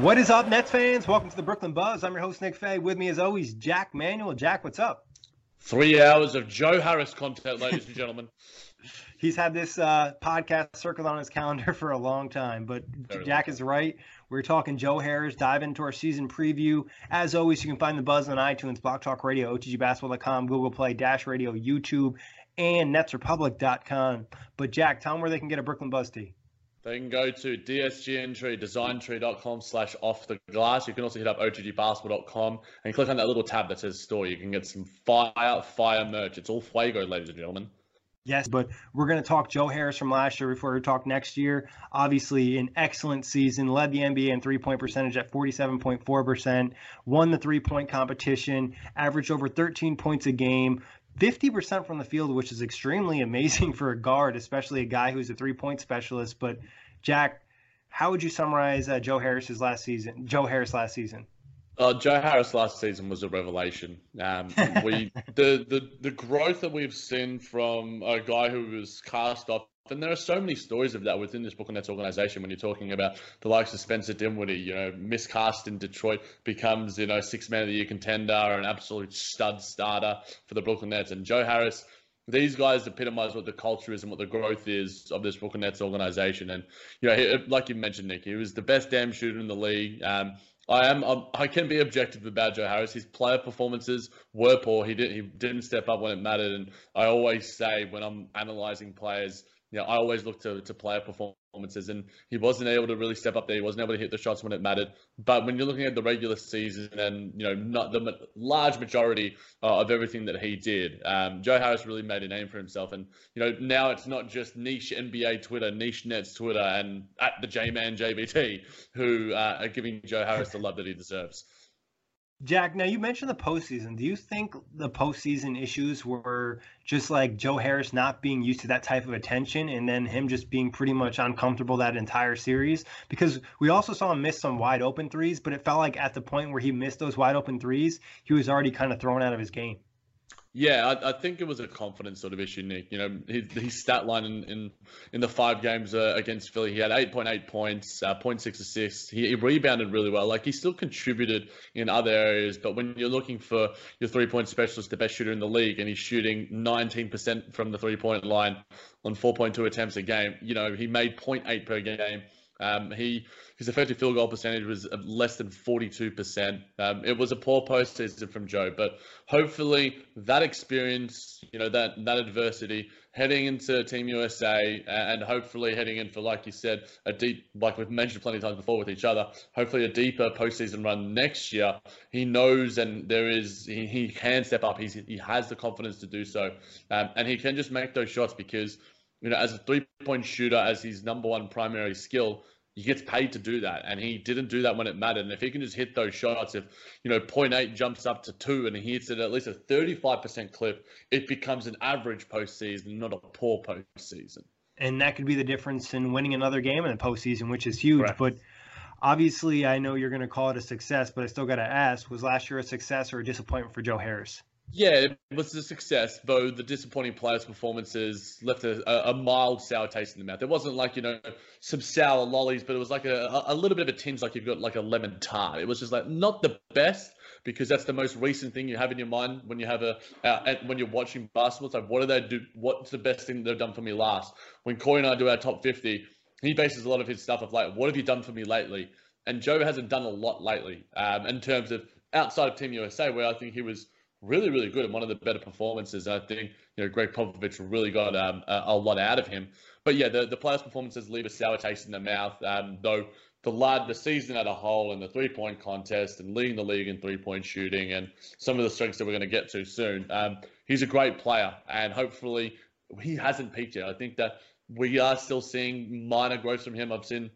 What is up, Nets fans? Welcome to the Brooklyn Buzz. I'm your host, Nick Fay. With me, as always, Jack Manuel. Jack, what's up? Three hours of Joe Harris content, ladies and gentlemen. He's had this uh, podcast circled on his calendar for a long time, but Very Jack is right. We're talking Joe Harris, dive into our season preview. As always, you can find the buzz on iTunes, Blog Talk Radio, OTGBasketball.com, Google Play, Dash Radio, YouTube, and NetsRepublic.com. But Jack, tell them where they can get a Brooklyn Buzz tee. They can go to dsgntree, slash off the glass. You can also hit up otgbasketball.com and click on that little tab that says store. You can get some fire, fire merch. It's all Fuego, ladies and gentlemen. Yes, but we're going to talk Joe Harris from last year before we talk next year. Obviously, an excellent season, led the NBA in three point percentage at 47.4%, won the three point competition, averaged over 13 points a game, 50% from the field, which is extremely amazing for a guard, especially a guy who's a three point specialist. But, Jack, how would you summarize uh, Joe Harris's last season? Joe Harris last season? Uh, Joe Harris last season was a revelation. Um, we the, the the growth that we've seen from a guy who was cast off and there are so many stories of that within this Brooklyn Nets organization when you're talking about the likes of Spencer Dinwiddie, you know, miscast in Detroit, becomes, you know, six man of the year contender, an absolute stud starter for the Brooklyn Nets. And Joe Harris, these guys epitomize what the culture is and what the growth is of this Brooklyn Nets organization. And, you know, like you mentioned, Nick, he was the best damn shooter in the league. Um, I am. Um, I can be objective about Joe Harris. His player performances were poor. He didn't. He didn't step up when it mattered. And I always say when I'm analyzing players, you know, I always look to, to player performances, and he wasn't able to really step up there. He wasn't able to hit the shots when it mattered. But when you're looking at the regular season and you know not the large majority uh, of everything that he did, um, Joe Harris really made a name for himself. And you know now it's not just niche NBA Twitter, niche Nets Twitter, and at the J Man JBT who uh, are giving Joe Harris the love that he deserves. Jack, now you mentioned the postseason. Do you think the postseason issues were just like Joe Harris not being used to that type of attention and then him just being pretty much uncomfortable that entire series? Because we also saw him miss some wide open threes, but it felt like at the point where he missed those wide open threes, he was already kind of thrown out of his game. Yeah, I, I, think it was a confidence sort of issue, Nick. You know, his, his stat line in, in, in the five games uh, against Philly, he had 8.8 points, uh, 0.6 assists. He, he, rebounded really well. Like, he still contributed in other areas, but when you're looking for your three point specialist, the best shooter in the league, and he's shooting 19% from the three point line on 4.2 attempts a game, you know, he made 0.8 per game Um, he his effective field goal percentage was less than 42%. Um, it was a poor postseason from Joe, but hopefully that experience, you know, that that adversity heading into Team USA and hopefully heading in for, like you said, a deep, like we've mentioned plenty of times before with each other, hopefully a deeper postseason run next year. He knows and there is, he, he can step up. He's, he has the confidence to do so. Um, and he can just make those shots because, you know, as a three point shooter, as his number one primary skill, he gets paid to do that, and he didn't do that when it mattered. And if he can just hit those shots, if you know 0.8 jumps up to two and he hits it at least a 35% clip, it becomes an average postseason, not a poor postseason. And that could be the difference in winning another game in the postseason, which is huge. Correct. But obviously, I know you're going to call it a success, but I still got to ask: Was last year a success or a disappointment for Joe Harris? Yeah, it was a success, though the disappointing players' performances left a, a, mild sour taste in the mouth. It wasn't like, you know, some sour lollies, but it was like a, a little bit of a tinge like you've got like a lemon tart. It was just like not the best because that's the most recent thing you have in your mind when you have a uh, when you're watching basketball. It's like, what do they do? What's the best thing they've done for me last? When Corey and I do our top 50, he bases a lot of his stuff of like, what have you done for me lately? And Joe hasn't done a lot lately um, in terms of outside of Team USA, where I think he was really, really good and one of the better performances. I think you know Gregg Popovich really got um, a, a, lot out of him. But yeah, the, the players' performances leave a sour taste in the mouth. Um, though the lad, the season at a whole, and the three point contest, and leading the league in three point shooting, and some of the strengths that we're going to get to soon. Um, he's a great player, and hopefully he hasn't peaked yet. I think that we are still seeing minor growth from him. I've seen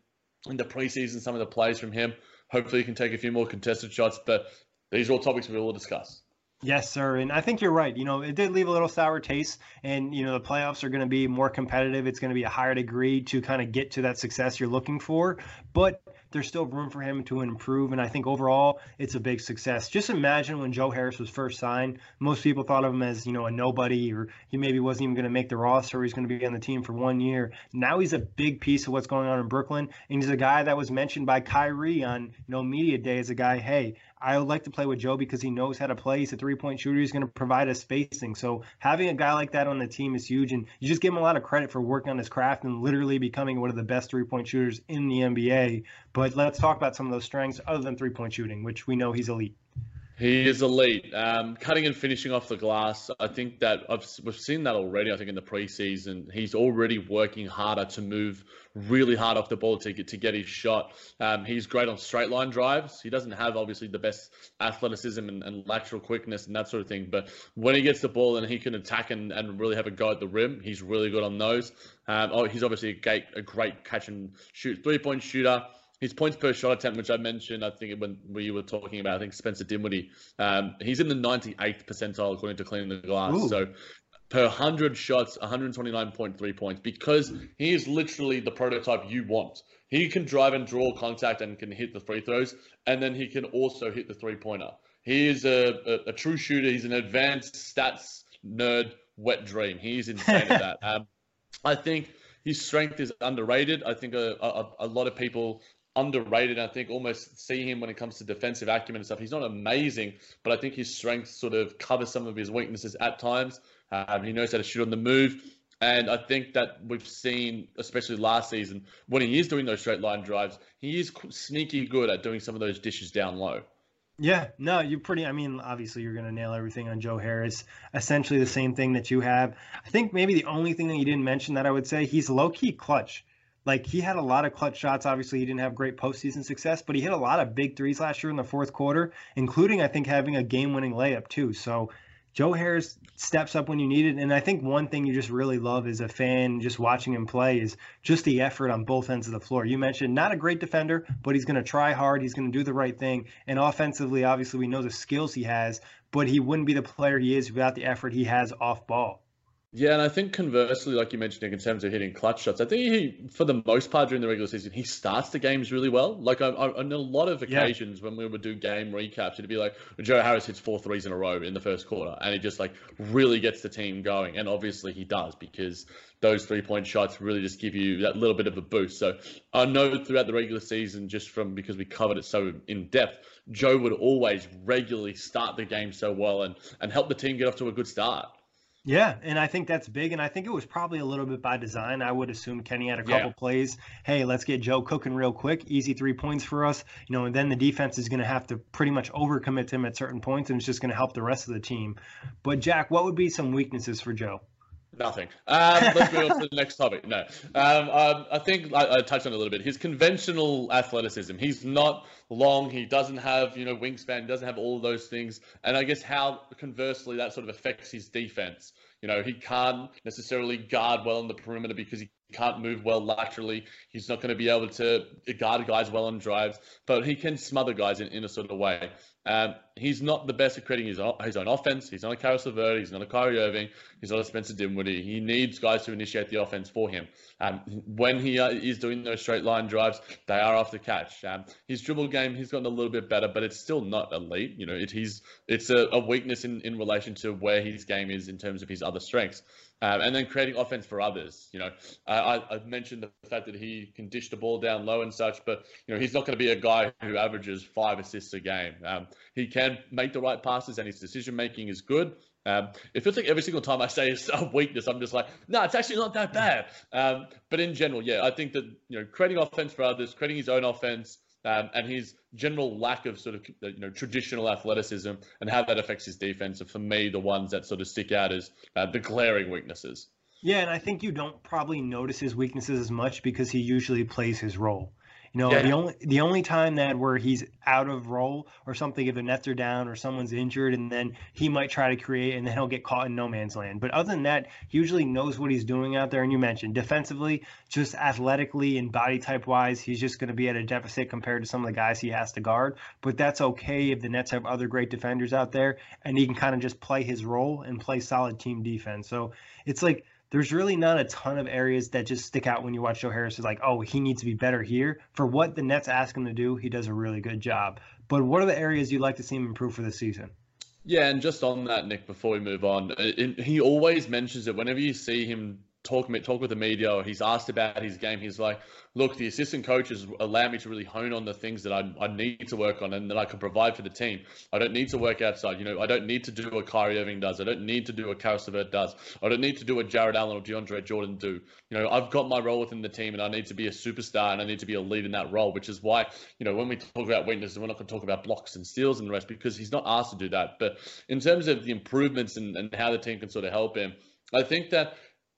in the preseason some of the plays from him. Hopefully, he can take a few more contested shots, but these are all topics we will discuss. Yes, sir. And I think you're right. You know, it did leave a little sour taste. And, you know, the playoffs are going to be more competitive. It's going to be a higher degree to kind of get to that success you're looking for. But there's still room for him to improve. And I think overall, it's a big success. Just imagine when Joe Harris was first signed, most people thought of him as, you know, a nobody or he maybe wasn't even going to make the roster. He's going to be on the team for one year. Now he's a big piece of what's going on in Brooklyn. And he's a guy that was mentioned by Kyrie on, you know, media day as a guy, hey, I would like to play with Joe because he knows how to play. He's a three point shooter. He's going to provide us spacing. So having a guy like that on the team is huge. And you just give him a lot of credit for working on his craft and literally becoming one of the best three point shooters in the NBA. But let's talk about some of those strengths other than three point shooting, which we know he's elite. He is elite. Um, cutting and finishing off the glass. I think that I've, we've seen that already. I think in the preseason, he's already working harder to move really hard off the ball to get to get his shot. Um, he's great on straight line drives. He doesn't have obviously the best athleticism and, and, lateral quickness and that sort of thing. But when he gets the ball and he can attack and, and really have a go at the rim, he's really good on those. Um, oh, he's obviously a great, a great catch and shoot three point shooter his points per shot attempt, which I mentioned, I think when we were talking about, I think Spencer Dinwiddie, um, he's in the 98th percentile according to Cleaning the Glass. Ooh. So per 100 shots, 129.3 points because he is literally the prototype you want. He can drive and draw contact and can hit the free throws, and then he can also hit the three pointer. He is a, a, a, true shooter. He's an advanced stats nerd, wet dream. He's insane at that. Um, I think his strength is underrated. I think a, a, a lot of people underrated. I think almost see him when it comes to defensive acumen and stuff. He's not amazing, but I think his strengths sort of cover some of his weaknesses at times. Um, he knows how to shoot on the move. And I think that we've seen, especially last season, when he is doing those straight line drives, he is sneaky good at doing some of those dishes down low. Yeah, no, you're pretty. I mean, obviously, you're going to nail everything on Joe Harris. Essentially, the same thing that you have. I think maybe the only thing that you didn't mention that I would say he's low key clutch. Like he had a lot of clutch shots. Obviously, he didn't have great postseason success, but he hit a lot of big threes last year in the fourth quarter, including I think having a game-winning layup too. So Joe Harris steps up when you need it. And I think one thing you just really love as a fan, just watching him play, is just the effort on both ends of the floor. You mentioned not a great defender, but he's going to try hard. He's going to do the right thing. And offensively, obviously, we know the skills he has, but he wouldn't be the player he is without the effort he has off ball. Yeah, and I think conversely, like you mentioned, in terms of hitting clutch shots, I think he, for the most part during the regular season, he starts the games really well. Like I, I, on a lot of occasions yeah. when we would do game recaps, it'd be like Joe Harris hits four threes in a row in the first quarter, and he just like really gets the team going. And obviously he does because those three point shots really just give you that little bit of a boost. So I know throughout the regular season, just from because we covered it so in depth, Joe would always regularly start the game so well and and help the team get off to a good start. Yeah, and I think that's big, and I think it was probably a little bit by design. I would assume Kenny had a couple yeah. plays. Hey, let's get Joe cooking real quick, easy three points for us, you know, and then the defense is going to have to pretty much overcommit to him at certain points, and it's just going to help the rest of the team. But Jack, what would be some weaknesses for Joe? Nothing. Um, let's move on to the next topic. No, um, um, I think I, I, touched on it a little bit. His conventional athleticism. He's not long. He doesn't have you know wingspan. He doesn't have all those things. And I guess how conversely that sort of affects his defense. You know, he can't necessarily guard well on the perimeter because he can't move well laterally. He's not going to be able to guard guys well on drives, but he can smother guys in, in a sort of way. Um, he's not the best at creating his own, his own offense. He's not a Caris LeVert. He's not a Kyrie Irving. He's not a Spencer Dinwiddie. He needs guys to initiate the offense for him. Um, when he uh, is doing those straight line drives, they are off the catch. Um, his dribble game, he's gotten a little bit better, but it's still not elite. You know, it, he's it's a, a weakness in, in relation to where his game is in terms of his other strengths. Um, and then creating offense for others. You know, I, I mentioned the fact that he can dish the ball down low and such, but you know he's not going to be a guy who averages five assists a game. Um, he can make the right passes, and his decision making is good. Um, it feels like every single time I say it's a weakness, I'm just like, no, it's actually not that bad. Um, but in general, yeah, I think that you know creating offense for others, creating his own offense, um, and his general lack of sort of you know traditional athleticism and how that affects his defense are for me the ones that sort of stick out as uh, the glaring weaknesses. Yeah, and I think you don't probably notice his weaknesses as much because he usually plays his role. Know, yeah. the only the only time that where he's out of role or something, if the nets are down or someone's injured, and then he might try to create, and then he'll get caught in no man's land. But other than that, he usually knows what he's doing out there. And you mentioned defensively, just athletically and body type wise, he's just going to be at a deficit compared to some of the guys he has to guard. But that's okay if the Nets have other great defenders out there, and he can kind of just play his role and play solid team defense. So it's like there's really not a ton of areas that just stick out when you watch Joe Harris. Is like, oh, he needs to be better here. For what the Nets ask him to do, he does a really good job. But what are the areas you'd like to see him improve for the season? Yeah, and just on that, Nick, before we move on, uh, it, he always mentions it whenever you see him talk talk with the media or he's asked about his game, he's like, look, the assistant coaches allow me to really hone on the things that I, I need to work on and that I can provide for the team. I don't need to work outside. You know, I don't need to do what Kyrie Irving does. I don't need to do what LeVert does. I don't need to do what Jarrett Allen or DeAndre Jordan do. You know, I've got my role within the team and I need to be a superstar and I need to be a lead in that role, which is why, you know, when we talk about weaknesses, we're not going to talk about blocks and steals and the rest because he's not asked to do that. But in terms of the improvements and, and how the team can sort of help him, I think that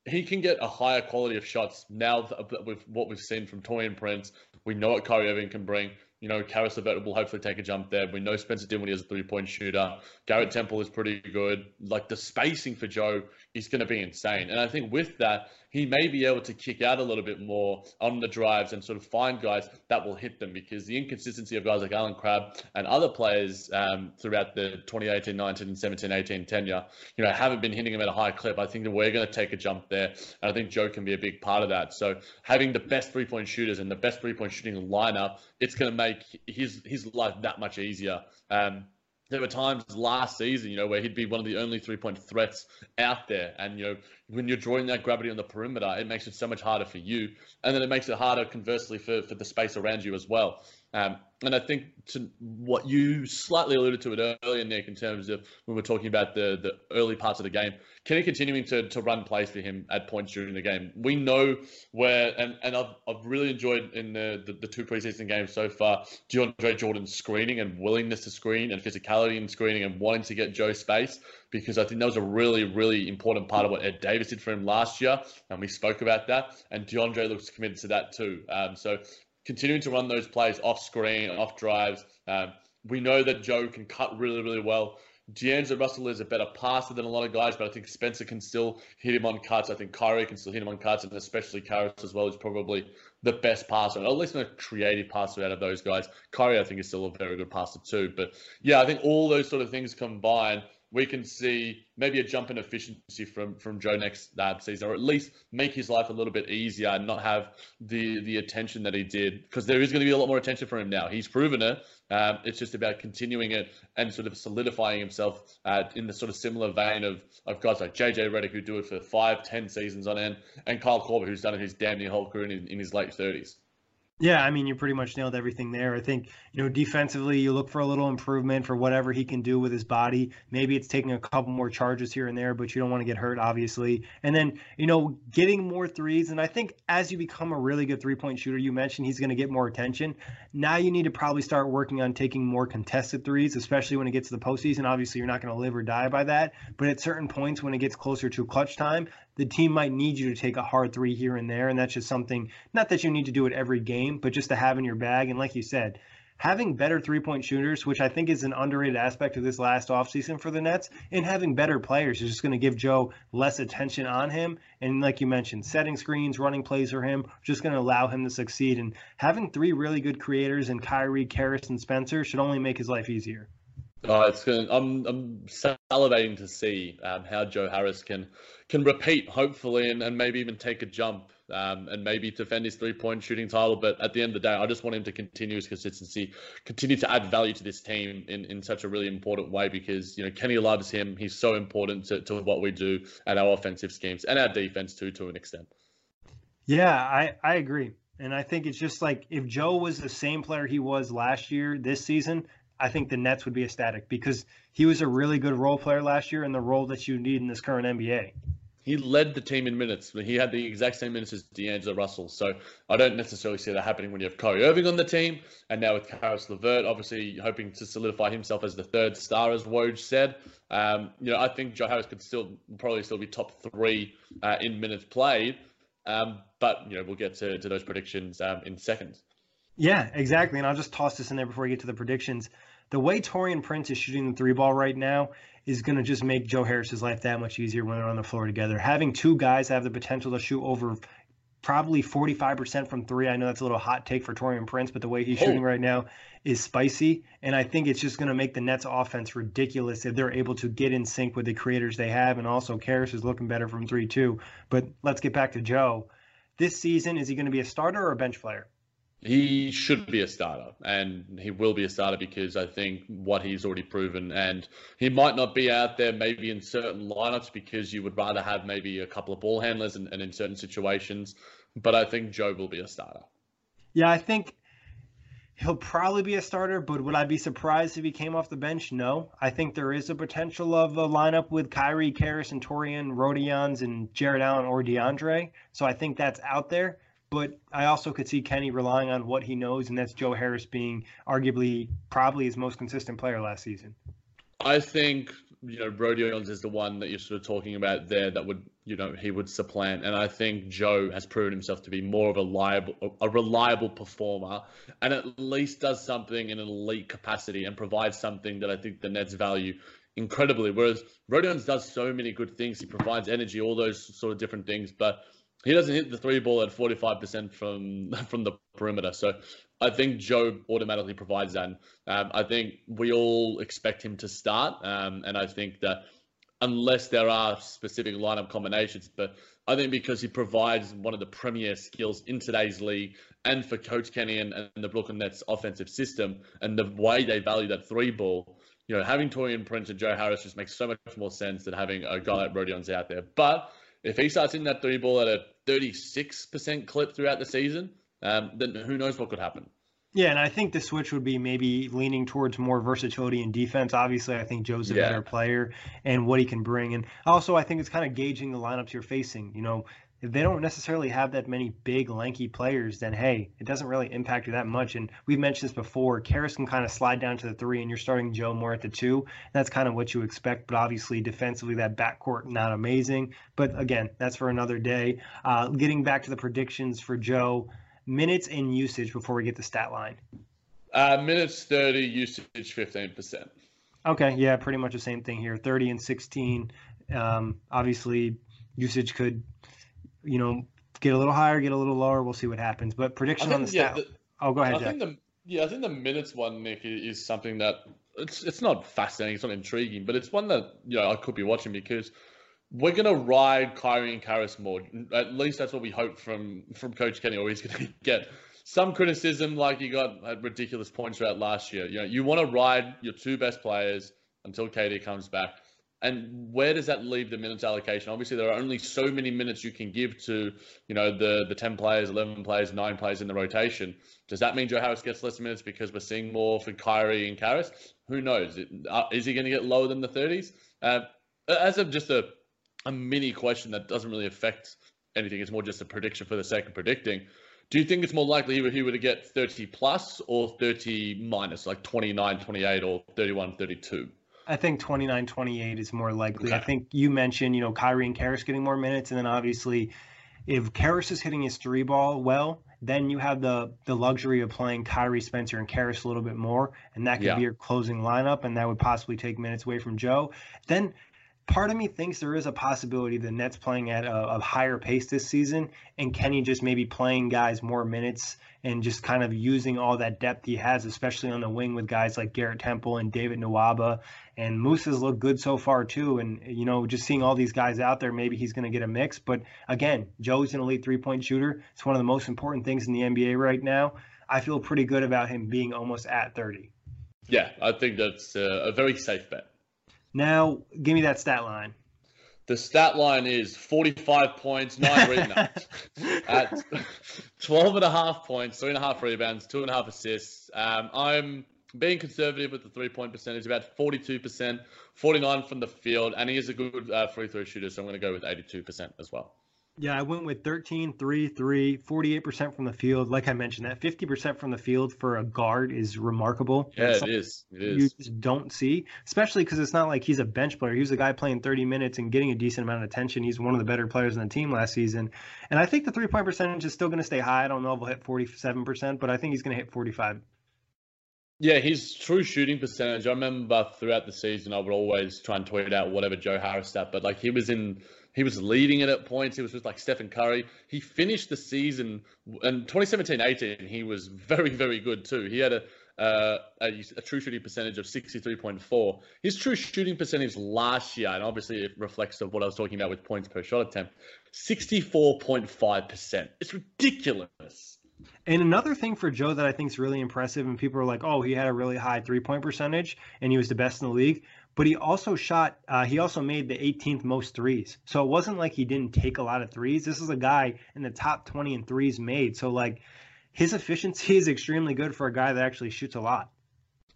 he can get a higher quality of shots now with what we've seen from Taurean Prince. We know what Kyrie Irving can bring. You know, Caris LeVert will hopefully take a jump there. We know Spencer Dinwiddie is a three-point shooter. Garrett Temple is pretty good. Like the spacing for Joe is going to be insane. And I think with that, he may be able to kick out a little bit more on the drives and sort of find guys that will hit them because the inconsistency of guys like Allen Crabbe and other players um, throughout the 2018, 19, and 17, 18 tenure, you know, haven't been hitting them at a high clip. I think that we're going to take a jump there. And I think Joe can be a big part of that. So having the best three point shooters and the best three point shooting lineup, it's going to make his, his life that much easier. Um, there were times last season, you know, where he'd be one of the only three point threats out there. And, you know, when you're drawing that gravity on the perimeter, it makes it so much harder for you. And then it makes it harder, conversely, for, for the space around you as well. Um, and I think to what you slightly alluded to it earlier, Nick, in terms of when we're talking about the, the early parts of the game, Kenny continuing to, to run plays for him at points during the game. We know where, and, and I've, I've really enjoyed in the, the, the two preseason games so far, DeAndre Jordan's screening and willingness to screen and physicality in screening and wanting to get Joe space because I think that was a really, really important part of what Ed Davis did for him last year. And we spoke about that. And DeAndre looks committed to that too. Um, so continuing to run those plays off screen, off drives. Um, we know that Joe can cut really, really well. D'Angelo Russell is a better passer than a lot of guys, but I think Spencer can still hit him on cuts. I think Kyrie can still hit him on cuts, and especially Caris as well is probably the best passer, at least a creative passer out of those guys. Kyrie, I think, is still a very good passer too. But yeah, I think all those sort of things combined we can see maybe a jump in efficiency from from Joe next uh, season, or at least make his life a little bit easier and not have the the attention that he did, because there is going to be a lot more attention for him now. He's proven it. Um, it's just about continuing it and sort of solidifying himself uh, in the sort of similar vein of, of guys like JJ Redick who do it for five, ten seasons on end, and Kyle Korver who's done it his damn near whole career in, in his late thirties. Yeah, I mean, you pretty much nailed everything there. I think, you know, defensively, you look for a little improvement for whatever he can do with his body. Maybe it's taking a couple more charges here and there, but you don't want to get hurt, obviously. And then, you know, getting more threes. And I think as you become a really good three point shooter, you mentioned he's going to get more attention. Now you need to probably start working on taking more contested threes, especially when it gets to the postseason. Obviously, you're not going to live or die by that. But at certain points, when it gets closer to clutch time, the team might need you to take a hard three here and there. And that's just something, not that you need to do it every game, but just to have in your bag. And like you said, having better three point shooters, which I think is an underrated aspect of this last offseason for the Nets, and having better players is just going to give Joe less attention on him. And like you mentioned, setting screens, running plays for him, just going to allow him to succeed. And having three really good creators in Kyrie, Caris, and Spencer should only make his life easier. Oh, it's going. I'm I'm salivating to see um, how Joe Harris can can repeat, hopefully, and, and maybe even take a jump um, and maybe defend his three point shooting title. But at the end of the day, I just want him to continue his consistency, continue to add value to this team in, in such a really important way because, you know, Kenny loves him. He's so important to, to what we do at our offensive schemes and our defense too, to an extent. Yeah, I, I agree. And I think it's just like if Joe was the same player he was last year, this season, I think the Nets would be ecstatic because he was a really good role player last year in the role that you need in this current NBA. He led the team in minutes. He had the exact same minutes as D'Angelo Russell. So I don't necessarily see that happening when you have Kyrie Irving on the team. And now with Caris LeVert, obviously hoping to solidify himself as the third star, as Woj said. Um, you know, I think Joe Harris could still probably still be top three uh, in minutes played. Um, but, you know, we'll get to, to those predictions um, in seconds. Yeah, exactly. And I'll just toss this in there before we get to the predictions the way Taurean Prince is shooting the three ball right now is going to just make Joe Harris's life that much easier when they're on the floor together. Having two guys have the potential to shoot over probably 45% from three. I know that's a little hot take for Taurean Prince, but the way he's oh. shooting right now is spicy. And I think it's just going to make the Nets offense ridiculous if they're able to get in sync with the creators they have. And also, Caris is looking better from three, too. But let's get back to Joe. This season, is he going to be a starter or a bench player? He should be a starter, and he will be a starter because I think what he's already proven, and he might not be out there maybe in certain lineups because you would rather have maybe a couple of ball handlers and, and in certain situations, but I think Joe will be a starter. Yeah, I think he'll probably be a starter, but would I be surprised if he came off the bench? No. I think there is a potential of a lineup with Kyrie, Caris, and Taurean, Rodions, and Jarrett Allen or DeAndre. So I think that's out there. But I also could see Kenny relying on what he knows, and that's Joe Harris being arguably probably his most consistent player last season. I think you know Rodions is the one that you're sort of talking about there that would you know he would supplant, and I think Joe has proven himself to be more of a reliable a reliable performer, and at least does something in an elite capacity and provides something that I think the Nets value incredibly. Whereas Rodions does so many good things, he provides energy, all those sort of different things, but he doesn't hit the three ball at 45% from from the perimeter. So I think Joe automatically provides that. Um, I think we all expect him to start. Um, and I think that unless there are specific lineup combinations, but I think because he provides one of the premier skills in today's league and for Coach Kenny and, and the Brooklyn Nets offensive system and the way they value that three ball, you know, having Taurean Prince and Joe Harris just makes so much more sense than having a guy like Rodions out there. But if he starts in that three ball at a 36% clip throughout the season, um, then who knows what could happen. Yeah, and I think the switch would be maybe leaning towards more versatility in defense. Obviously, I think Joe's a yeah. better player and what he can bring. And also, I think it's kind of gauging the lineups you're facing. You know, if they don't necessarily have that many big, lanky players, then hey, it doesn't really impact you that much. And we've mentioned this before. Caris can kind of slide down to the three, and you're starting Joe more at the two. That's kind of what you expect. But obviously, defensively, that backcourt not amazing. But again, that's for another day. Uh, getting back to the predictions for Joe, minutes and usage before we get the stat line. Uh, minutes 30, usage 15%. Okay, yeah, pretty much the same thing here 30 and 16. Um, obviously, usage could you know, get a little higher, get a little lower. We'll see what happens. But prediction think, on the yeah, stat. The, oh, go ahead. I Jack. think the yeah, I think the minutes one, Nick, is something that it's it's not fascinating, it's not intriguing, but it's one that you know I could be watching because we're gonna ride Kyrie and Caris more. At least that's what we hope from from Coach Kenny, or he's gonna get some criticism like you got at ridiculous points throughout last year. You know, you want to ride your two best players until KD comes back. And where does that leave the minutes allocation? Obviously, there are only so many minutes you can give to, you know, the the ten players, eleven players, nine players in the rotation. Does that mean Joe Harris gets less minutes because we're seeing more for Kyrie and Caris? Who knows? Uh, is he going to get lower than the thirties? Uh, as of just a a mini question that doesn't really affect anything. It's more just a prediction for the sake of predicting. Do you think it's more likely he would, he would get 30 plus or 30 minus, like 29, 28, or 31, 32? I think 29 28 is more likely. Okay. I think you mentioned, you know, Kyrie and Caris getting more minutes. And then obviously, if Caris is hitting his three ball well, then you have the the luxury of playing Kyrie Spencer and Caris a little bit more. And that could yeah. be your closing lineup. And that would possibly take minutes away from Joe. Then part of me thinks there is a possibility the Nets playing at a, a, higher pace this season, and Kenny just maybe playing guys more minutes and just kind of using all that depth he has, especially on the wing with guys like Garrett Temple and David Nwaba. And Moose has looked good so far too. And you know, just seeing all these guys out there, maybe he's going to get a mix. But again, Joe's an elite three-point shooter. It's one of the most important things in the NBA right now. I feel pretty good about him being almost at 30. Yeah, I think that's a very safe bet. Now, give me that stat line. The stat line is 45 points, nine rebounds. At 12 and a half points, three and a half rebounds, two and a half assists. Um, I'm being conservative with the three point percentage, about 42%, 49 from the field, and he is a good uh, free throw shooter, so I'm going to go with 82% as well. Yeah, I went with 13, 3, 3, 48% from the field. Like I mentioned, that 50% from the field for a guard is remarkable. Yeah, it is. It is. You just don't see, especially because it's not like he's a bench player. He was a guy playing 30 minutes and getting a decent amount of attention. He's one of the better players on the team last season. And I think the three point percentage is still going to stay high. I don't know if he'll hit 47%, but I think he's going to hit 45. Yeah, his true shooting percentage. I remember throughout the season, I would always try and tweet out whatever Joe Harris stat, but like he was in he was leading it at points. He was just like Stephen Curry. He finished the season in 2017-18. He was very, very good too. He had a uh, a, a, true shooting percentage of 63.4. His true shooting percentage last year, and obviously it reflects of what I was talking about with points per shot attempt, 64.5%. It's ridiculous. And another thing for Joe that I think is really impressive, and people are like, oh, he had a really high three point percentage and he was the best in the league but he also shot uh, he also made the 18th most threes. So it wasn't like he didn't take a lot of threes. This is a guy in the top 20 in threes made. So like his efficiency is extremely good for a guy that actually shoots a lot.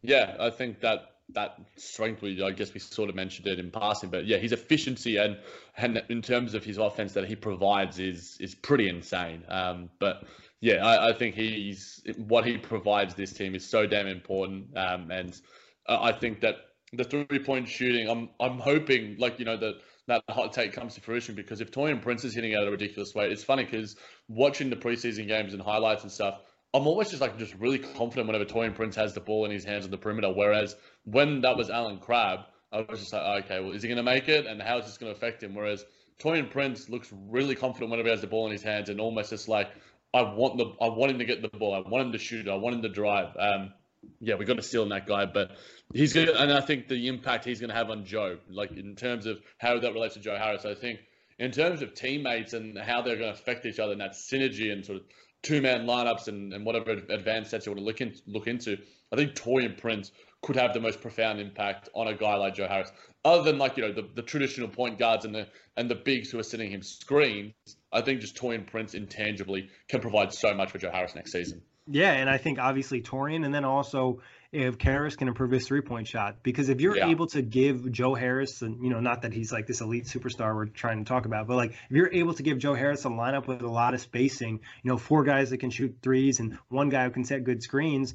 Yeah i think that that strength we i guess we sort of mentioned it in passing but yeah his efficiency and and in terms of his offense that he provides is is pretty insane. Um, but yeah I, I, think he's what he provides this team is so damn important um, and i think that the three point shooting, I'm I'm hoping like you know that that hot take comes to fruition because if Taurean Prince is hitting at a ridiculous rate, it's funny because watching the preseason games and highlights and stuff, I'm always just like just really confident whenever Taurean Prince has the ball in his hands on the perimeter. Whereas when that was Allen Crabbe, I was just like, okay, well, is he going to make it, and how is this going to affect him? Whereas Taurean Prince looks really confident whenever he has the ball in his hands, and almost just like I want the I want him to get the ball, I want him to shoot, I want him to drive. Um, yeah, we got to steal that guy, but he's going and I think the impact he's going to have on Joe, like in terms of how that relates to Joe Harris, I think in terms of teammates and how they're going to affect each other and that synergy and sort of two man lineups and, and whatever advanced sets you want to look, in, look into, I think Taurean Prince could have the most profound impact on a guy like Joe Harris. Other than like, you know, the, the traditional point guards and the and the bigs who are sending him screens, I think just Taurean Prince intangibly can provide so much for Joe Harris next season. Yeah, and I think obviously Taurean, and then also if Caris can improve his three point shot, because if you're yeah. able to give Joe Harris, and you know, not that he's like this elite superstar we're trying to talk about, but like if you're able to give Joe Harris a lineup with a lot of spacing, you know, four guys that can shoot threes and one guy who can set good screens,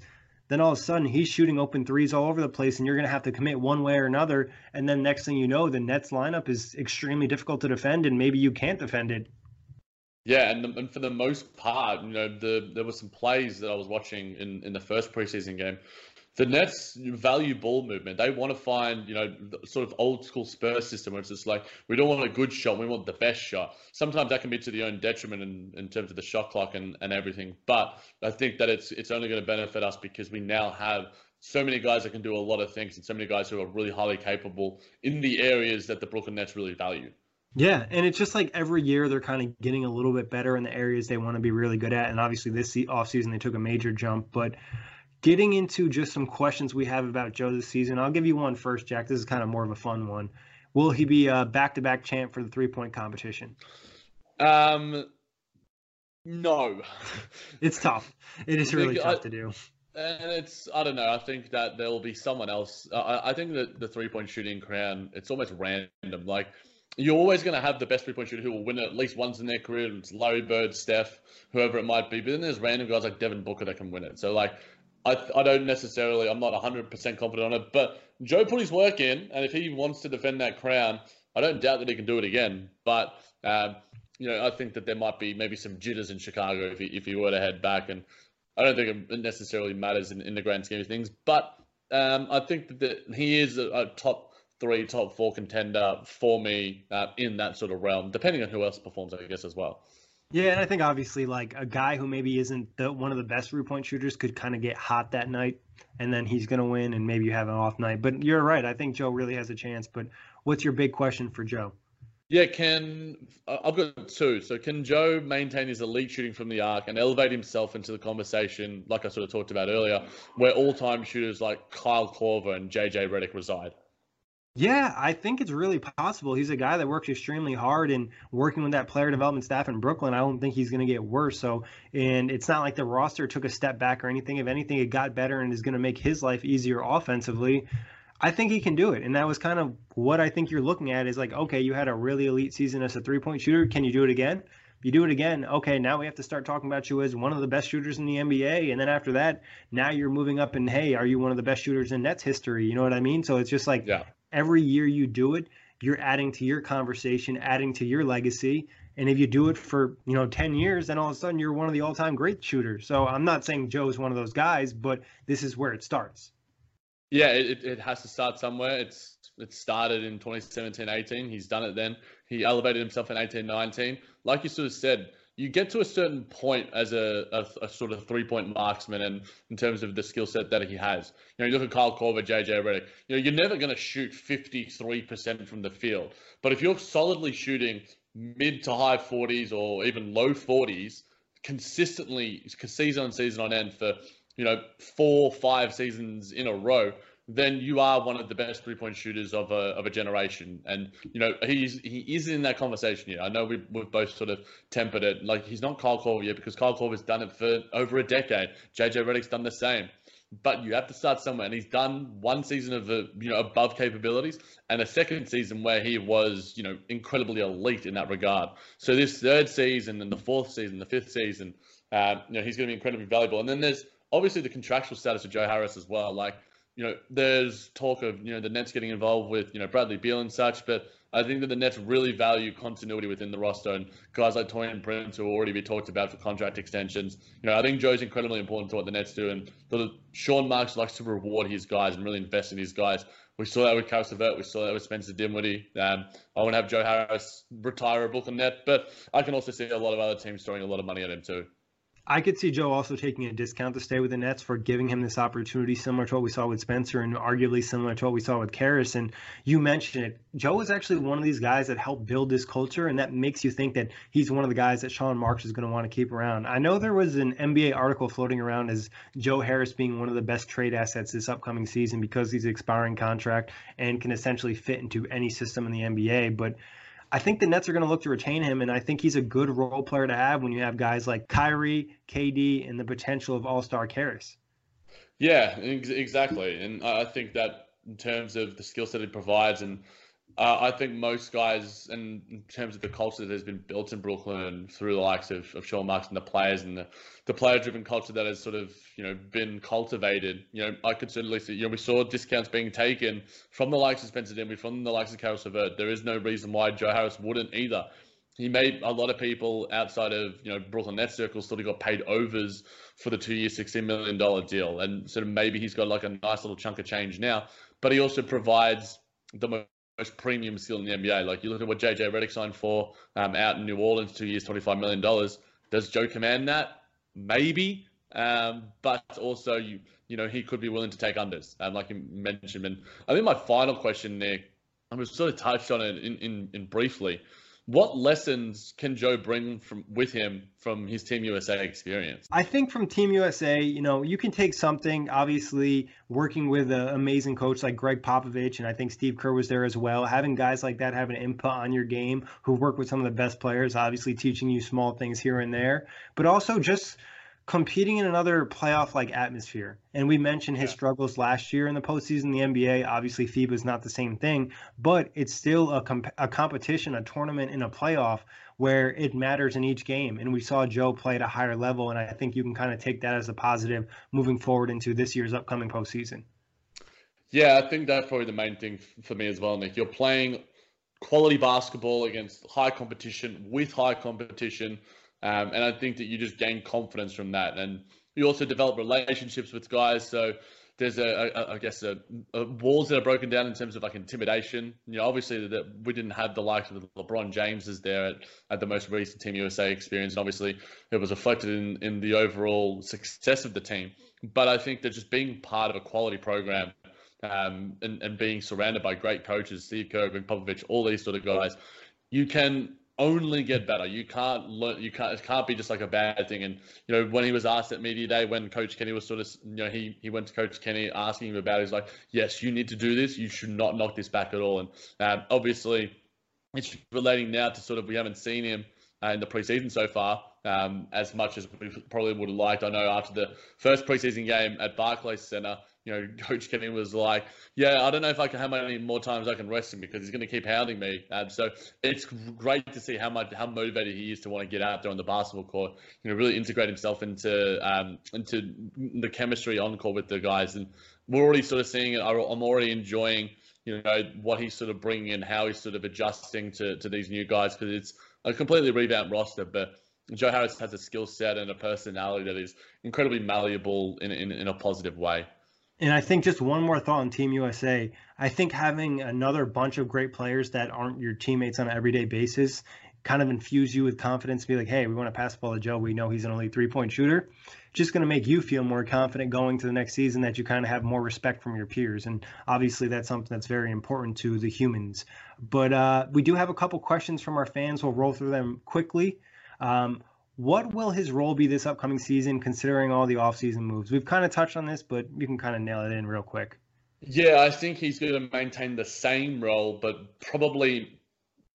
then all of a sudden he's shooting open threes all over the place, and you're going to have to commit one way or another. And then next thing you know, the Nets lineup is extremely difficult to defend, and maybe you can't defend it yeah, and, and for the most part, you know, the there were some plays that I was watching in, in the first preseason game. The Nets value ball movement. They want to find, you know, sort of old school Spurs system where it's just like we don't want a good shot, we want the best shot. Sometimes that can be to the own detriment in, in terms of the shot clock and, and everything. But I think that it's it's only going to benefit us because we now have so many guys that can do a lot of things and so many guys who are really highly capable in the areas that the Brooklyn Nets really value. Yeah, and it's just like every year they're kind of getting a little bit better in the areas they want to be really good at. And obviously this offseason they took a major jump. But getting into just some questions we have about Joe this season, I'll give you one first, Jack. This is kind of more of a fun one. will he be a back-to-back champ for the three-point competition? Um, no. it's tough. It is really tough to do. And it's I don't know. I think that there will be someone else. I, I think that the three-point shooting crown it's almost random. Like you're always going to have the best three point shooter who will win it at least once in their career. It's Larry Bird, Steph, whoever it might be. But then there's random guys like Devin Booker that can win it. So like, I I don't necessarily. I'm not 100 percent confident on it. But Joe put his work in, and if he wants to defend that crown, I don't doubt that he can do it again. But um, you know, I think that there might be maybe some jitters in Chicago if he if he were to head back, and I don't think it necessarily matters in, in the grand scheme of things. But um, I think that the, he is a, a top three, top four contender for me uh, in that sort of realm, depending on who else performs, I guess, as well. Yeah, and I think obviously like a guy who maybe isn't the one of the best three point shooters could kind of get hot that night, and then he's going to win, and maybe you have an off night. But you're right. I think Joe really has a chance. But what's your big question for Joe? Yeah, can I've got two. So can Joe maintain his elite shooting from the arc and elevate himself into the conversation, like I sort of talked about earlier, where all-time shooters like Kyle Korver and JJ Redick reside? Yeah, I think it's really possible. He's a guy that works extremely hard and working with that player development staff in Brooklyn. I don't think he's going to get worse. So, and it's not like the roster took a step back or anything. If anything, it got better and is going to make his life easier offensively. I think he can do it. And that was kind of what I think you're looking at is like, okay, you had a really elite season as a three point shooter. Can you do it again? If you do it again, okay, now we have to start talking about you as one of the best shooters in the NBA. And then after that, now you're moving up and hey, are you one of the best shooters in Nets history? You know what I mean? So it's just like yeah every year you do it, you're adding to your conversation, adding to your legacy. And if you do it for, you know, 10 years, then all of a sudden you're one of the all-time great shooters. So I'm not saying Joe's one of those guys, but this is where it starts. Yeah, it, it has to start somewhere. It's it started in 2017-18. He's done it then. He elevated himself in 18-19. Like you sort of said, you get to a certain point as a, a, a sort of three point marksman and in terms of the skill set that he has. You know, you look at Kyle Korver, JJ Redick, you know, you're never going to shoot 53% from the field. But if you're solidly shooting mid to high 40s or even low 40s consistently, season on season on end for, you know, four, five seasons in a row, then you are one of the best three point shooters of a of a generation. And you know he's he is in that conversation here. I know we we've both sort of tempered it. Like he's not Kyle Korver yet because Kyle Korver's done it for over a decade. JJ Redick's done the same. But you have to start somewhere, and he's done one season of the you know above capabilities, and a second season where he was you know incredibly elite in that regard. So this third season and the fourth season, the fifth season, uh, you know he's going to be incredibly valuable. And then there's obviously the contractual status of Joe Harris as well. Like you know, there's talk of you know the Nets getting involved with you know Bradley Beal and such, but I think that the Nets really value continuity within the roster and guys like Taurean Prince who will already be talked about for contract extensions. You know, I think Joe's incredibly important to what the Nets do, and the, Sean Marks likes to reward his guys and really invest in his guys. We saw that with Caris LeVert. We saw that with Spencer Dinwiddie. Um, I want to have Joe Harris retire a Brooklyn Net, but I can also see a lot of other teams throwing a lot of money at him too. I could see Joe also taking a discount to stay with the Nets for giving him this opportunity, similar to what we saw with Spencer and arguably similar to what we saw with Caris. And you mentioned it. Joe is actually one of these guys that helped build this culture, and that makes you think that he's one of the guys that Sean Marks is going to want to keep around. I know there was an NBA article floating around as Joe Harris being one of the best trade assets this upcoming season because he's expiring contract and can essentially fit into any system in the NBA. But I think the Nets are going to look to retain him, and I think he's a good role player to have when you have guys like Kyrie, KD, and the potential of All Star Caris. Yeah, exactly, and I think that in terms of the skill set he provides and uh, I think most guys, and in terms of the culture that has been built in Brooklyn through the likes of, of Sean Marks and the players and the, the player-driven culture that has sort of, you know, been cultivated, you know, I could certainly see, you know, we saw discounts being taken from the likes of Spencer Dinwiddie, from the likes of Caris LeVert. There is no reason why Joe Harris wouldn't either. He made a lot of people outside of, you know, Brooklyn Nets circles sort of got paid overs for the two-year, $16 million deal. And sort of maybe he's got like a nice little chunk of change now. But he also provides the most premium skill in the NBA. Like you look at what JJ Redick signed for um, out in New Orleans, two years, $25 million. Does Joe command that? Maybe. Um, but also, you you know, he could be willing to take unders, um, like you mentioned. And I think my final question, Nick, I was sort of touched on it in, in, in briefly, what lessons can Joe bring from with him from his Team USA experience? I think from Team USA, you know, you can take something. Obviously, working with an amazing coach like Gregg Popovich, and I think Steve Kerr was there as well. Having guys like that have an input on your game, who work with some of the best players, obviously teaching you small things here and there, but also just competing in another playoff like atmosphere. And we mentioned his yeah. struggles last year in the postseason, the NBA. Obviously, FIBA is not the same thing, but it's still a, comp- a competition, a tournament in a playoff where it matters in each game. And we saw Joe play at a higher level. And I think you can kind of take that as a positive moving forward into this year's upcoming postseason. Yeah, I think that's probably the main thing for me as well, Nick. You're playing quality basketball against high competition with high competition um, and I think that you just gain confidence from that. And you also develop relationships with guys. So there's a, a I guess a, a, walls that are broken down in terms of like intimidation. You know, obviously that we didn't have the likes of LeBron Jameses there at, at the most recent Team USA experience, and obviously it was reflected in in the overall success of the team. But I think that just being part of a quality program um, and, and being surrounded by great coaches, Steve Kerr, Gregg Popovich, all these sort of guys, you can only get better. You can't learn. You can't. It can't be just like a bad thing. And you know, when he was asked at media day, when Coach Kenny was sort of, you know, he he went to Coach Kenny asking him about. it. He's like, yes, you need to do this. You should not knock this back at all. And um, obviously, it's relating now to sort of we haven't seen him uh, in the preseason so far um, as much as we probably would have liked. I know after the first preseason game at Barclays Center, you know, Coach Kenny was like, "Yeah, I don't know if I can how many more times I can rest him because he's going to keep hounding me." Um, so it's great to see how much how motivated he is to want to get out there on the basketball court. You know, really integrate himself into um, into the chemistry on court with the guys, and we're already sort of seeing it. I'm already enjoying, you know, what he's sort of bringing in, how he's sort of adjusting to to these new guys because it's a completely revamped roster, but Joe Harris has a skill set and a personality that is incredibly malleable in, in, in a positive way. And I think just one more thought on Team USA. I think having another bunch of great players that aren't your teammates on an everyday basis kind of infuse you with confidence. Be like, hey, we want to pass the ball to Joe. We know he's an elite three point shooter. Just going to make you feel more confident going to the next season that you kind of have more respect from your peers. And obviously, that's something that's very important to the humans. But uh, we do have a couple questions from our fans. We'll roll through them quickly. Um, what will his role be this upcoming season, considering all the offseason moves? We've kind of touched on this, but you can kind of nail it in real quick. Yeah, I think he's going to maintain the same role, but probably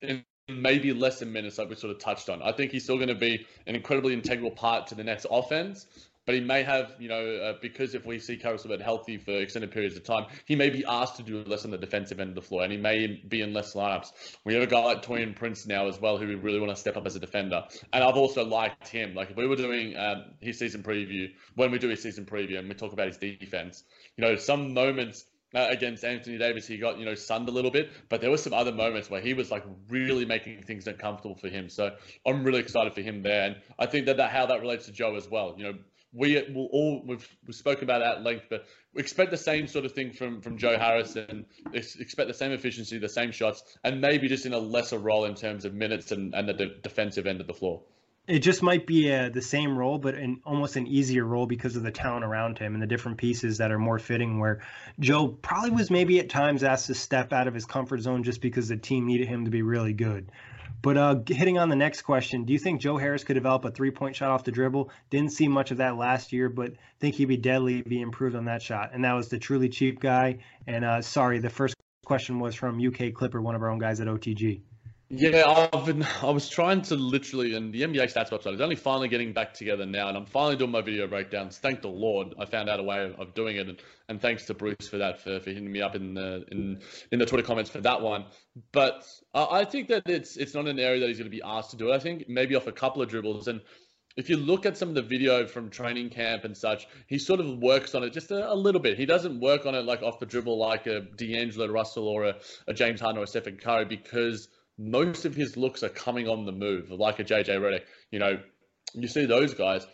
in maybe less in minutes, like we sort of touched on. I think he's still going to be an incredibly integral part to the Nets offense, but he may have, you know, uh, because if we see Caris LeVert healthy for extended periods of time, he may be asked to do less on the defensive end of the floor, and he may be in less lineups. We have a guy like Taurean Prince now as well, who we really want to step up as a defender, and I've also liked him. Like if we were doing um, his season preview, when we do his season preview, and we talk about his defense, you know, some moments uh, against Anthony Davis, he got you know sunned a little bit, but there were some other moments where he was like really making things uncomfortable for him. So I'm really excited for him there, and I think that, that how that relates to Joe as well. You know, we will all we've, we've spoken about at length, but we expect the same sort of thing from from Joe Harris and expect the same efficiency, the same shots, and maybe just in a lesser role in terms of minutes and, and the de- defensive end of the floor. It just might be uh, the same role, but in almost an easier role because of the talent around him and the different pieces that are more fitting. Where Joe probably was maybe at times asked to step out of his comfort zone just because the team needed him to be really good. But uh, hitting on the next question, do you think Joe Harris could develop a three point shot off the dribble? Didn't see much of that last year, but think he'd be deadly if he improved on that shot. And that was the truly cheap guy. And uh, sorry, the first question was from UK Clipper, one of our own guys at OTG. Yeah, I've been. I was trying to literally, and the NBA stats website is only finally getting back together now, and I'm finally doing my video breakdowns. Thank the Lord, I found out a way of, of doing it, and, and thanks to Bruce for that, for, for hitting me up in the in in the Twitter comments for that one. But uh, I think that it's it's not an area that he's going to be asked to do. I think maybe off a couple of dribbles, and if you look at some of the video from training camp and such, he sort of works on it just a, a, little bit. He doesn't work on it like off the dribble like a D'Angelo Russell or a, a James Harden or a Stephen Curry because most of his looks are coming on the move, like a JJ Redick. You know, you see those guys.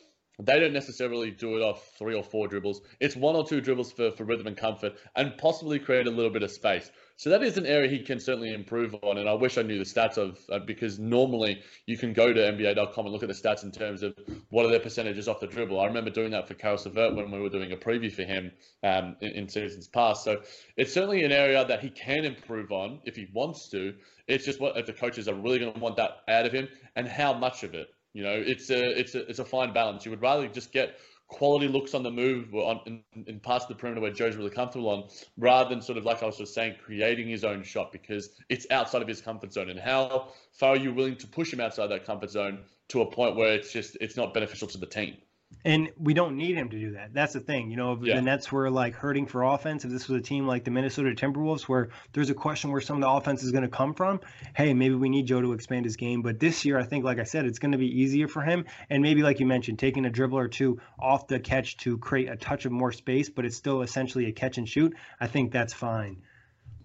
They don't necessarily do it off three or four dribbles. It's one or two dribbles for, for rhythm and comfort and possibly create a little bit of space. So that is an area he can certainly improve on. And I wish I knew the stats of uh, because normally you can go to NBA.com and look at the stats in terms of what are their percentages off the dribble. I remember doing that for Caris LeVert when we were doing a preview for him um, in, in seasons past. So it's certainly an area that he can improve on if he wants to. It's just what if the coaches are really going to want that out of him and how much of it. You know, it's a it's a it's a fine balance. You would rather just get quality looks on the move on in, in past the perimeter where Joe's really comfortable on, rather than sort of like I was just saying, creating his own shot because it's outside of his comfort zone. And how far are you willing to push him outside that comfort zone to a point where it's just it's not beneficial to the team? And we don't need him to do that. That's the thing. You know, if yeah. the Nets were like hurting for offense, if this was a team like the Minnesota Timberwolves where there's a question where some of the offense is going to come from, hey, maybe we need Joe to expand his game. But this year, I think, like I said, it's going to be easier for him. And maybe, like you mentioned, taking a dribble or two off the catch to create a touch of more space, but it's still essentially a catch and shoot. I think that's fine.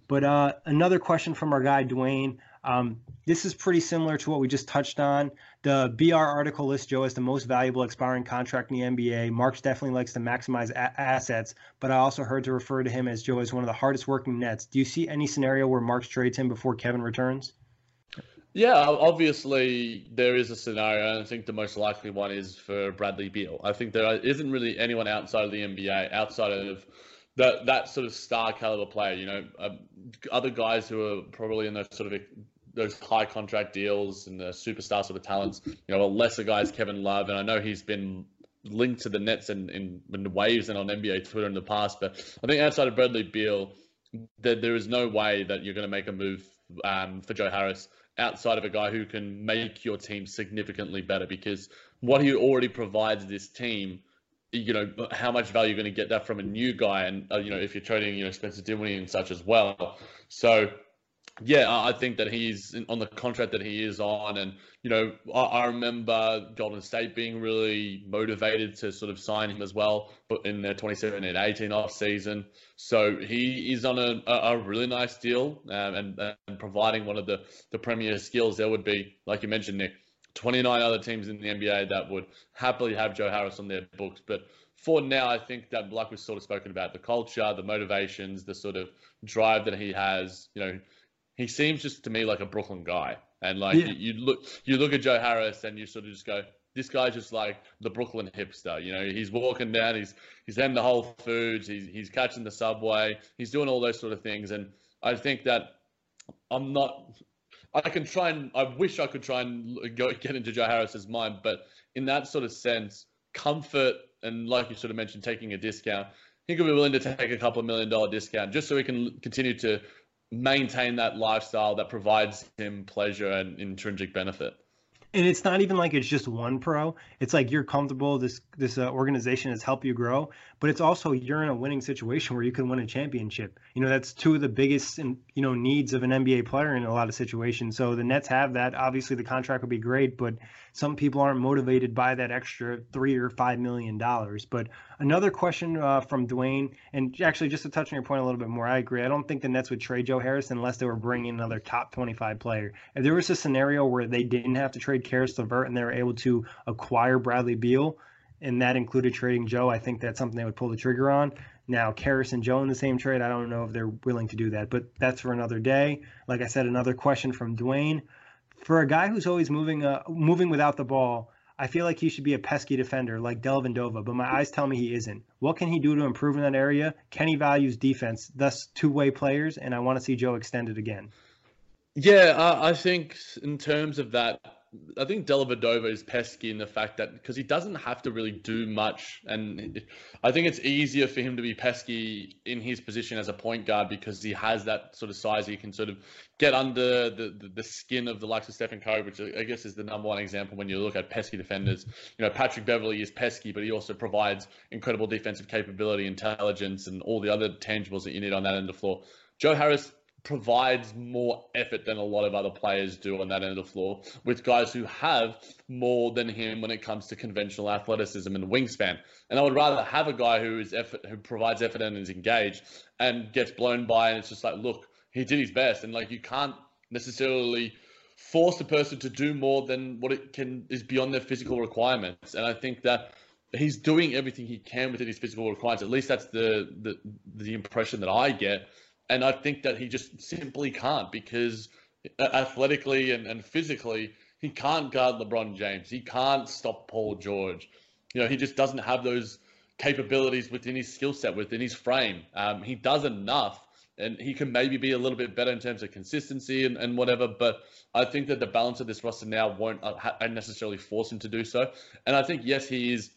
But uh, another question from our guy, Dwayne. Um, this is pretty similar to what we just touched on. The BR article lists Joe as the most valuable expiring contract in the NBA. Marks definitely likes to maximize a- assets, but I also heard to refer to him as Joe as one of the hardest working Nets. Do you see any scenario where Marks trades him before Kevin returns? Yeah, obviously there is a scenario, and I think the most likely one is for Bradley Beal. I think there isn't really anyone outside of the NBA, outside of that that sort of star caliber player. You know, uh, other guys who are probably in those sort of those high contract deals and the superstar sort of talents. You know, a lesser guys, Kevin Love, and I know he's been linked to the Nets and in, in, waves and on NBA Twitter in the past. But I think outside of Bradley Beal, there, there is no way that you're going to make a move um, for Joe Harris outside of a guy who can make your team significantly better because what he already provides this team you know how much value you're going to get that from a new guy and uh, you know if you're trading you know Spencer Dinwiddie and such as well so yeah, I think that he's on the contract that he is on, and you know, I, I, remember Golden State being really motivated to sort of sign him as well, but in their 2017 18 off season, so he is on a, a really nice deal, um, and, and providing one of the the premier skills. There would be, like you mentioned, Nick, 29 other teams in the NBA that would happily have Joe Harris on their books, but for now, I think that, like we've sort of spoken about, the culture, the motivations, the sort of drive that he has, you know, he seems just to me like a Brooklyn guy. And like yeah. you, you, look, you look at Joe Harris, and you sort of just go, "This guy's just like the Brooklyn hipster." You know, he's walking down, he's he's in the Whole Foods, he's he's catching the subway, he's doing all those sort of things. And I think that I'm not. I can try and I wish I could try and go get into Joe Harris's mind, but in that sort of sense, comfort and like you sort of mentioned, taking a discount, he could be willing to take a couple of million dollar discount just so he can continue to maintain that lifestyle that provides him pleasure and intrinsic benefit. And it's not even like it's just one pro. It's like you're comfortable this this uh, organization has helped you grow but it's also you're in a winning situation where you can win a championship. You know that's two of the biggest and you know needs of an nba player in a lot of situations. So the nets have that. Obviously the contract would be great but some people aren't motivated by that extra three or five million dollars but another question uh, from dwayne and actually just to touch on your point a little bit more i agree i don't think the nets would trade joe harris unless they were bringing another top 25 player if there was a scenario where they didn't have to trade Caris LeVert and they were able to acquire Bradley Beal, and that included trading Joe, I think that's something they would pull the trigger on. Now, Caris and Joe in the same trade, I don't know if they're willing to do that, but that's for another day. Like I said, another question from Dwayne. For a guy who's always moving, uh, moving without the ball, I feel like he should be a pesky defender like Dellavedova, but my eyes tell me he isn't. What can he do to improve in that area? Kenny values defense, thus two-way players, and I want to see Joe extended again. Yeah, I think in terms of that, I think Dellavedova is pesky in the fact that because he doesn't have to really do much, and I think it's easier for him to be pesky in his position as a point guard because he has that sort of size. He can sort of get under the, the, the skin of the likes of Stephen Curry, which I guess is the number one example when you look at pesky defenders. You know, Patrick Beverley is pesky, but he also provides incredible defensive capability, intelligence, and all the other tangibles that you need on that end of the floor. Joe Harris provides more effort than a lot of other players do on that end of the floor with guys who have more than him when it comes to conventional athleticism and wingspan. And I would rather have a guy who is effort, who provides effort and is engaged and gets blown by and it's just like, look, he did his best. And like you can't necessarily force a person to do more than what it can is beyond their physical requirements. And I think that he's doing everything he can within his physical requirements. At least that's the the the impression that I get, and I think that he just simply can't because athletically and, and physically he can't guard LeBron James. He can't stop Paul George. You know, he just doesn't have those capabilities within his skill set, within his frame. Um, he does enough, and he can maybe be a little bit better in terms of consistency and, and whatever. But I think that the balance of this roster now won't uh, necessarily force him to do so. And I think, yes, he is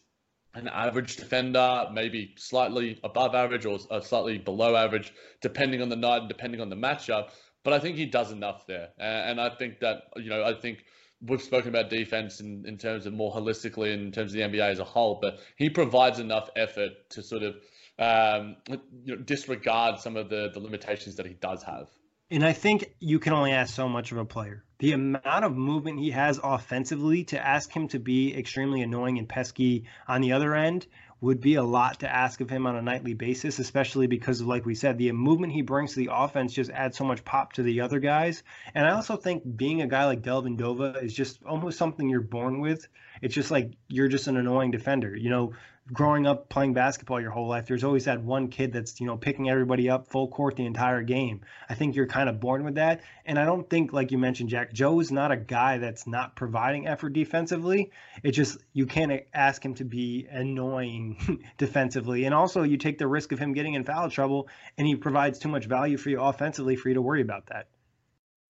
an average defender, maybe slightly above average or uh, slightly below average, depending on the night and depending on the matchup. But I think he does enough there. And I think that, you know, I think we've spoken about defense in, in terms of more holistically in terms of the NBA as a whole, but he provides enough effort to sort of um, you know, disregard some of the, the limitations that he does have. And I think you can only ask so much of a player. The amount of movement he has offensively to ask him to be extremely annoying and pesky on the other end would be a lot to ask of him on a nightly basis, especially because of, like we said, the movement he brings to the offense just adds so much pop to the other guys. And I also think being a guy like Dellavedova is just almost something you're born with. It's just like you're just an annoying defender. You know, growing up playing basketball your whole life, there's always that one kid that's, you know, picking everybody up full court the entire game. I think you're kind of born with that. And I don't think, like you mentioned, Jack, Joe is not a guy that's not providing effort defensively. It just, you can't ask him to be annoying defensively. And also, you take the risk of him getting in foul trouble and he provides too much value for you offensively for you to worry about that.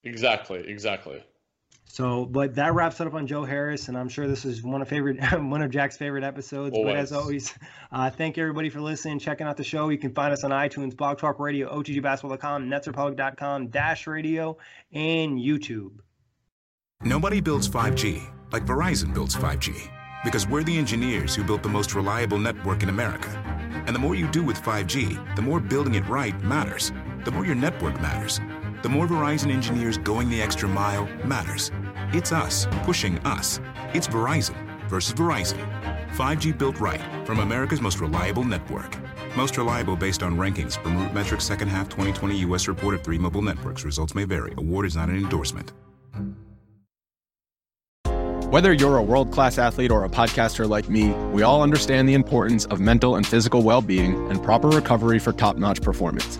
Exactly, exactly. So, but that wraps it up on Joe Harris, and I'm sure this is one of favorite, one of Jack's favorite episodes. Always. But as always, uh, thank everybody for listening, checking out the show. You can find us on iTunes, Blog Talk Radio, OTGBasketball.com, NetsRepublic.com, Dash Radio, and YouTube. Nobody builds 5G like Verizon builds 5G because we're the engineers who built the most reliable network in America. And the more you do with 5G, the more building it right matters. The more your network matters the more Verizon engineers going the extra mile matters. It's us pushing us. It's Verizon versus Verizon. 5G built right from America's most reliable network. Most reliable based on rankings from RootMetrics second half 2020 U.S. report of three mobile networks. Results may vary. Award is not an endorsement. Whether you're a world class athlete or a podcaster like me, we all understand the importance of mental and physical well being and proper recovery for top notch performance.